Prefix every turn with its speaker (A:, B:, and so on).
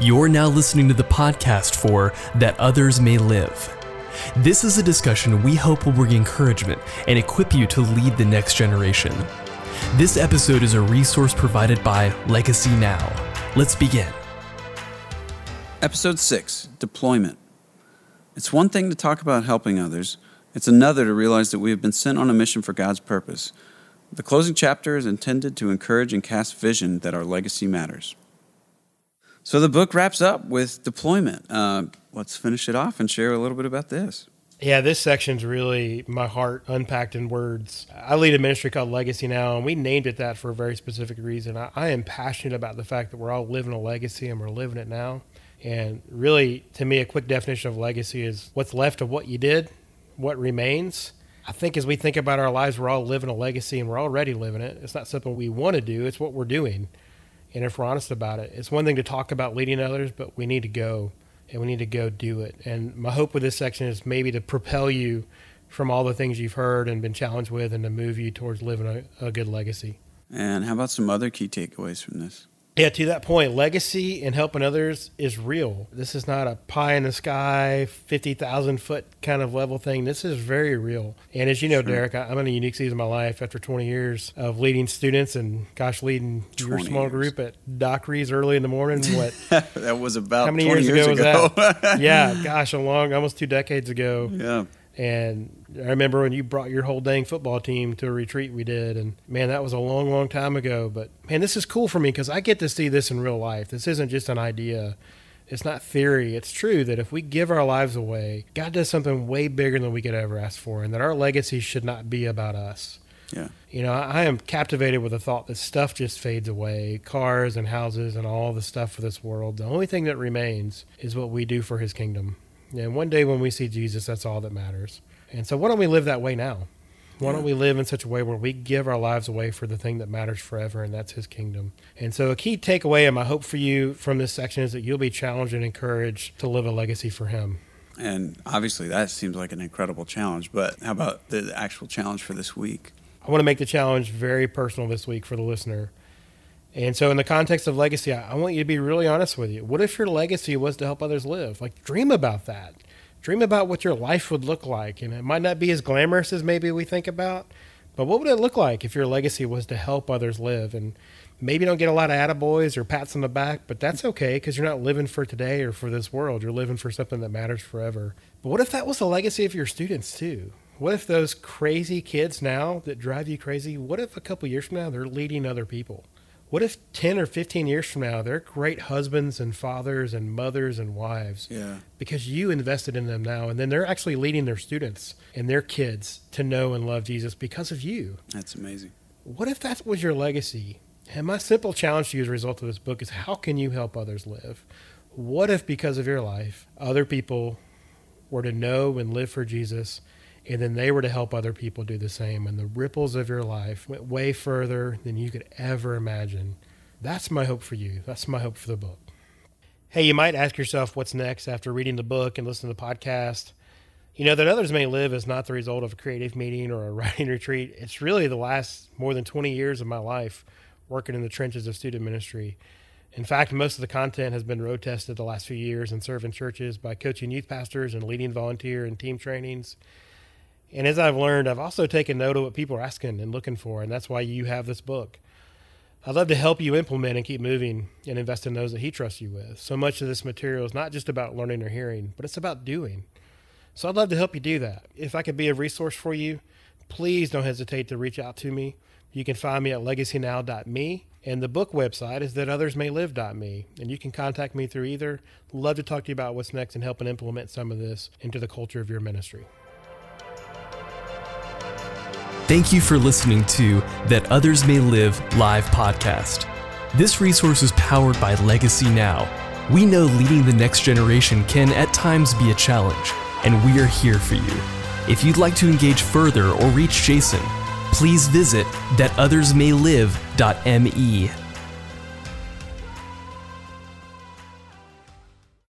A: You're now listening to the podcast for That Others May Live. This is a discussion we hope will bring encouragement and equip you to lead the next generation. This episode is a resource provided by Legacy Now. Let's begin.
B: Episode 6 Deployment. It's one thing to talk about helping others, it's another to realize that we have been sent on a mission for God's purpose. The closing chapter is intended to encourage and cast vision that our legacy matters. So the book wraps up with deployment. Uh, let's finish it off and share a little bit about this.
C: Yeah, this section's really my heart unpacked in words. I lead a ministry called Legacy Now, and we named it that for a very specific reason. I, I, am passionate about the fact that we're all living a legacy and we're living it now. And really, to me, a quick definition of legacy is what's left of what you did, what remains. I think as we think about our lives, we're all living a legacy and we're already living it. It's not something we want to do, it's what we're doing. And if we're honest about it, it's one thing to talk about leading others, but we need to go and we need to go do it. And my hope with this section is maybe to propel you from all the things you've heard and been challenged with and to move you towards living a, a good legacy.
B: And how about some other key takeaways from this?
C: Yeah, to that point, legacy and helping others is real. This is not a pie in the sky, 50,000 foot kind of level thing. This is very real. And as you know, sure. Derek, I'm in a unique season of my life after 20 years of leading students and, gosh, leading your small years. group at Dockery's early in the morning. What?
B: that was about how many years, years, ago, ago,
C: was that? yeah, gosh, a long, almost two decades ago.
B: Yeah.
C: And I remember when you brought your whole dang football team to a retreat we did, and man, that was a long, long time ago. But man, this is cool for me because I get to see this in real life. This isn't just an idea. It's not theory. It's true that if we give our lives away, God does something way bigger than we could ever ask for, and that our legacy should not be about us.
B: Yeah.
C: You know, I am captivated with the thought that stuff just fades away cars and houses and all the stuff of this world. The only thing that remains is what we do for his kingdom. And one day when we see Jesus, that's all that matters. And so, why don't we live that way now? Why don't we live in such a way where we give our lives away for the thing that matters forever, and that's His kingdom? And so, a key takeaway and my hope for you from this section is that you'll be challenged and encouraged to live a legacy for Him.
B: And obviously, that seems like an incredible challenge. But how about the actual challenge for this week?
C: I want to make the challenge very personal this week for the listener. And so, in the context of legacy, I want you to be really honest with you. What if your legacy was to help others live? Like, dream about that. Dream about what your life would look like. And it might not be as glamorous as maybe we think about, but what would it look like if your legacy was to help others live? And maybe don't get a lot of attaboys or pats on the back, but that's okay because you're not living for today or for this world. You're living for something that matters forever. But what if that was the legacy of your students too? What if those crazy kids now that drive you crazy, what if a couple years from now they're leading other people? What if 10 or 15 years from now, they're great husbands and fathers and mothers and wives?
B: Yeah.
C: Because you invested in them now, and then they're actually leading their students and their kids to know and love Jesus because of you.
B: That's amazing.
C: What if that was your legacy? And my simple challenge to you as a result of this book is how can you help others live? What if, because of your life, other people were to know and live for Jesus and then they were to help other people do the same and the ripples of your life went way further than you could ever imagine. That's my hope for you. That's my hope for the book. Hey you might ask yourself what's next after reading the book and listening to the podcast? You know that others may live is not the result of a creative meeting or a writing retreat. It's really the last more than 20 years of my life working in the trenches of student ministry. In fact, most of the content has been road tested the last few years and served in churches by coaching youth pastors and leading volunteer and team trainings. And as I've learned, I've also taken note of what people are asking and looking for, and that's why you have this book. I'd love to help you implement and keep moving and invest in those that He trusts you with. So much of this material is not just about learning or hearing, but it's about doing. So I'd love to help you do that. If I could be a resource for you, please don't hesitate to reach out to me. You can find me at legacynow.me, and the book website is thatothersmaylive.me, and you can contact me through either. Love to talk to you about what's next and helping implement some of this into the culture of your ministry.
A: Thank you for listening to That Others May Live live podcast. This resource is powered by Legacy Now. We know leading the next generation can at times be a challenge, and we are here for you. If you'd like to engage further or reach Jason, please visit thatothersmaylive.me.